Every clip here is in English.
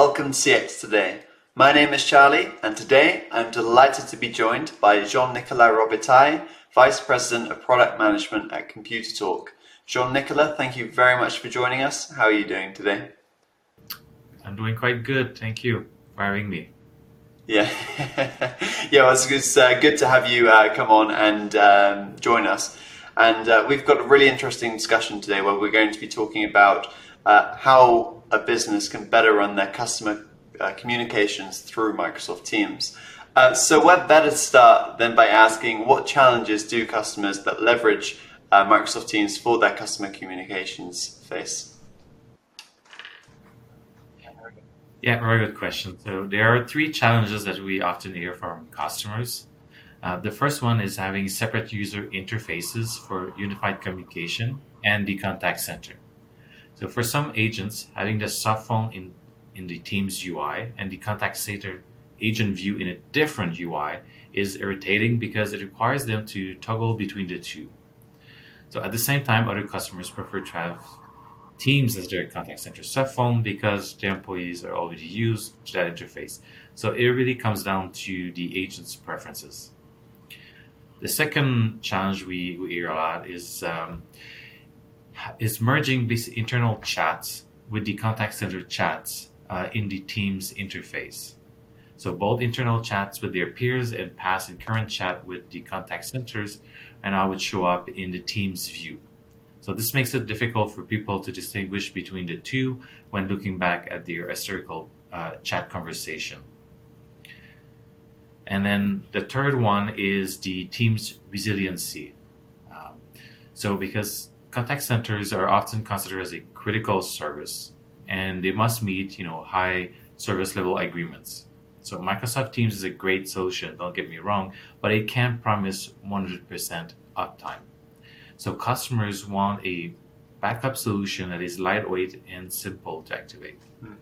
welcome CX Today. My name is Charlie, and today I'm delighted to be joined by Jean-Nicolas Robitaille, Vice President of Product Management at ComputerTalk. Jean-Nicolas, thank you very much for joining us. How are you doing today? I'm doing quite good, thank you for having me. Yeah, yeah, well, it's, it's uh, good to have you uh, come on and um, join us. And uh, we've got a really interesting discussion today where we're going to be talking about uh, how a business can better run their customer uh, communications through Microsoft Teams. Uh, so, what better to start than by asking what challenges do customers that leverage uh, Microsoft Teams for their customer communications face? Yeah, very good question. So, there are three challenges that we often hear from customers. Uh, the first one is having separate user interfaces for unified communication and the contact center. So for some agents, having the soft phone in, in the Teams UI and the contact center agent view in a different UI is irritating because it requires them to toggle between the two. So at the same time, other customers prefer to have Teams as their contact center soft phone because their employees are already used to that interface. So it really comes down to the agent's preferences. The second challenge we, we hear a lot is um, is merging these internal chats with the contact center chats uh, in the Teams interface. So both internal chats with their peers and past and current chat with the contact centers, and I would show up in the Teams view. So this makes it difficult for people to distinguish between the two when looking back at their historical uh, chat conversation. And then the third one is the Teams resiliency. Um, so because contact centers are often considered as a critical service and they must meet you know high service level agreements. So microsoft teams is a great solution don't get me wrong but it can't promise 100% uptime. So customers want a backup solution that is lightweight and simple to activate. Hmm.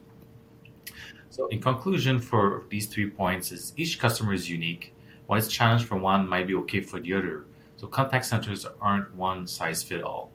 so in conclusion for these three points is each customer is unique. What is challenged for one might be okay for the other. So contact centers aren't one size fit all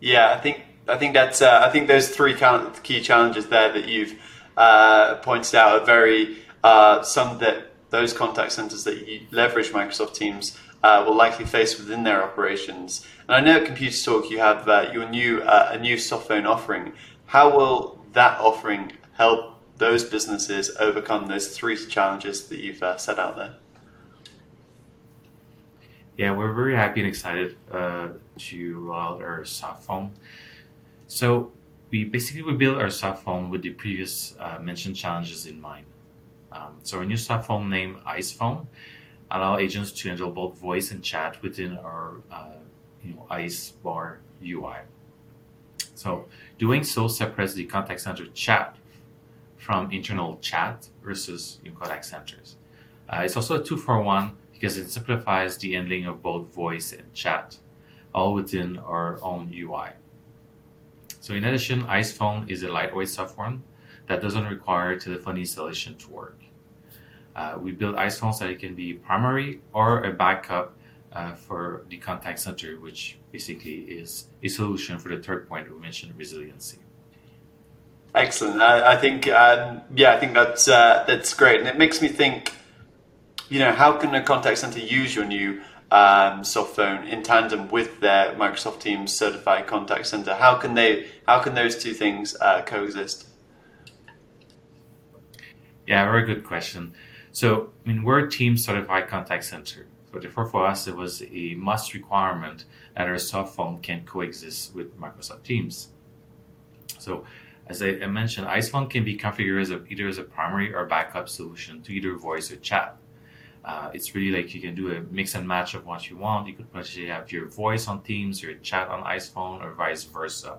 yeah, I think I think that's uh, I think those three key challenges there that you've uh, pointed out are very uh, some that those contact centers that you leverage Microsoft Teams uh, will likely face within their operations. And I know at ComputerTalk you have uh, your new uh, a new soft phone offering. How will that offering help those businesses overcome those three challenges that you've set out there? Yeah, we're very happy and excited uh, to roll out our soft phone. So we basically we built our soft phone with the previous uh, mentioned challenges in mind. Um, so our new soft phone named Ice Phone allow agents to handle both voice and chat within our uh, you know, Ice Bar UI. So doing so separates the contact center chat from internal chat versus your contact centers. Uh, it's also a two for one because it simplifies the handling of both voice and chat, all within our own UI. So in addition, IcePhone is a lightweight software that doesn't require telephony installation to work. Uh, we build IcePhone so that it can be primary or a backup uh, for the contact center, which basically is a solution for the third point we mentioned, resiliency. Excellent. I, I think, um, yeah, I think that's uh, that's great, and it makes me think you know, how can a contact center use your new um, soft phone in tandem with their Microsoft Teams certified contact center? How can they? How can those two things uh, coexist? Yeah, very good question. So, I mean, we're a Teams certified contact center. So, therefore, for us, it was a must requirement that our soft phone can coexist with Microsoft Teams. So, as I mentioned, IcePhone can be configured as a, either as a primary or backup solution to either voice or chat. Uh, it's really like you can do a mix and match of what you want. You could potentially have your voice on Teams, your chat on IcePhone, or vice versa.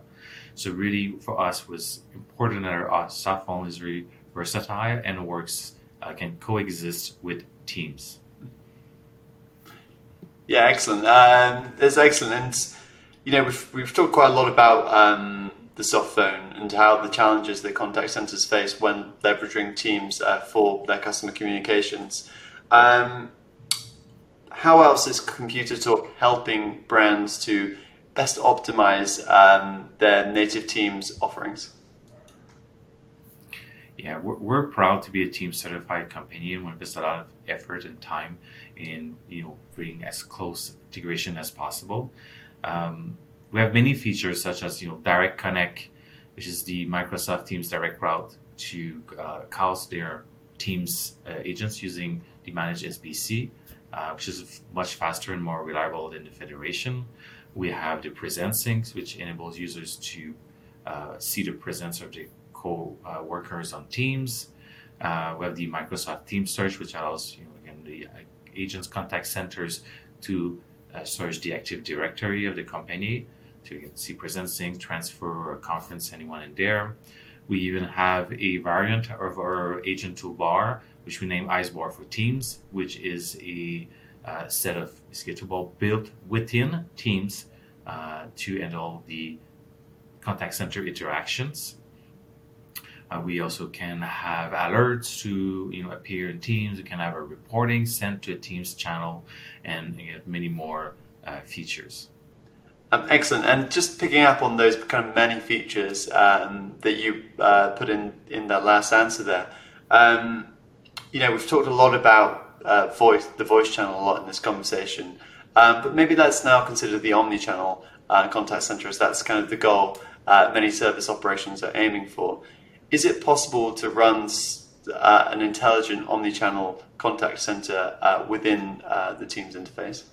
So really, for us, was important that our soft phone is really versatile and works uh, can coexist with Teams. Yeah, excellent. Um, it's excellent, and you know we've we've talked quite a lot about um, the soft phone and how the challenges that contact centers face when leveraging Teams uh, for their customer communications. Um, how else is ComputerTalk helping brands to best optimize um, their native teams offerings? Yeah, we're, we're proud to be a team certified company and we invest a lot of effort and time in you know bringing as close integration as possible. Um, we have many features such as you know direct connect, which is the Microsoft Teams direct route to uh, house their Teams uh, agents using the managed SBC, uh, which is much faster and more reliable than the Federation. We have the presence syncs, which enables users to uh, see the presence of the co-workers on Teams. Uh, we have the Microsoft Teams search, which allows you know, again the agents contact centers to uh, search the Active Directory of the company to see present sync, transfer, or conference anyone in there. We even have a variant of our agent toolbar, which we name Icebar for Teams, which is a uh, set of toolbar built within Teams uh, to handle the contact center interactions. Uh, we also can have alerts to you know appear in Teams. We can have a reporting sent to a Teams channel, and many more uh, features. Um, excellent. And just picking up on those kind of many features um, that you uh, put in in that last answer there. Um, you know, we've talked a lot about uh, voice, the voice channel, a lot in this conversation. Um, but maybe let's now consider the omni-channel uh, contact center as that's kind of the goal uh, many service operations are aiming for. Is it possible to run uh, an intelligent omni-channel contact center uh, within the Teams interface?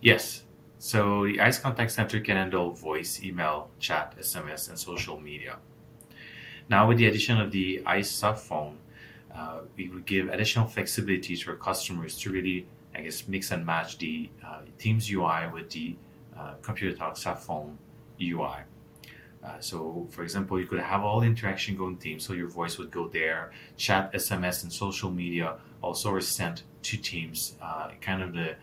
Yes. So the ICE Contact Center can handle voice, email, chat, SMS, and social media. Now, with the addition of the ICE soft phone, uh, we would give additional flexibility to our customers to really, I guess, mix and match the uh, Teams UI with the uh, ComputerTalk soft phone UI. Uh, so, for example, you could have all the interaction go in Teams, so your voice would go there. Chat, SMS, and social media also are sent to Teams. Uh, kind of the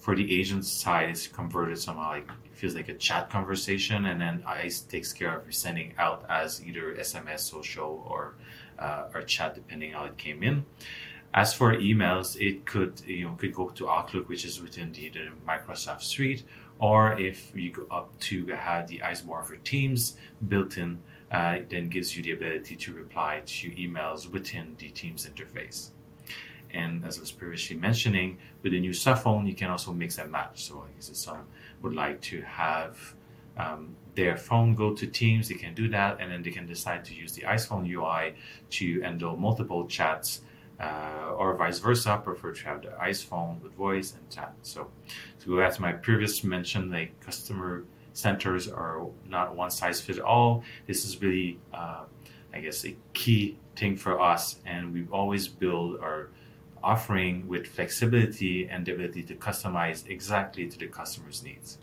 for the agent side it's converted somehow like it feels like a chat conversation and then ice takes care of sending out as either sms social or uh, or chat depending how it came in as for emails it could you know could go to outlook which is within the, the microsoft suite or if you go up to have the Icebar for Teams built in, uh, then gives you the ability to reply to emails within the Teams interface. And as I was previously mentioning, with the new soft phone, you can also mix and match. So I guess if someone would like to have um, their phone go to Teams, they can do that, and then they can decide to use the IcePhone UI to handle multiple chats, uh, or vice versa. Prefer to have the IcePhone with voice and chat. So, to go back to my previous mention, like customer centers are not one size fits all. This is really, uh, I guess, a key thing for us, and we always build our offering with flexibility and the ability to customize exactly to the customer's needs.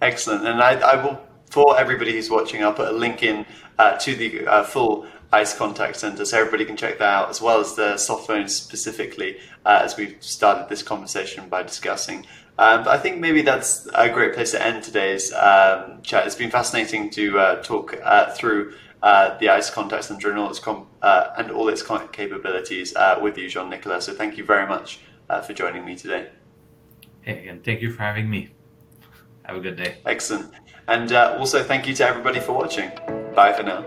Excellent. And I, I will, for everybody who's watching, I'll put a link in uh, to the uh, full ICE contact center so everybody can check that out, as well as the soft phones specifically, uh, as we've started this conversation by discussing. Um, I think maybe that's a great place to end today's um, chat. It's been fascinating to uh, talk uh, through uh, the ICE center and all its com- uh, and all its capabilities uh, with you, Jean Nicolas. So thank you very much uh, for joining me today. Hey, and thank you for having me. Have a good day. Excellent. And uh, also thank you to everybody for watching. Bye for now.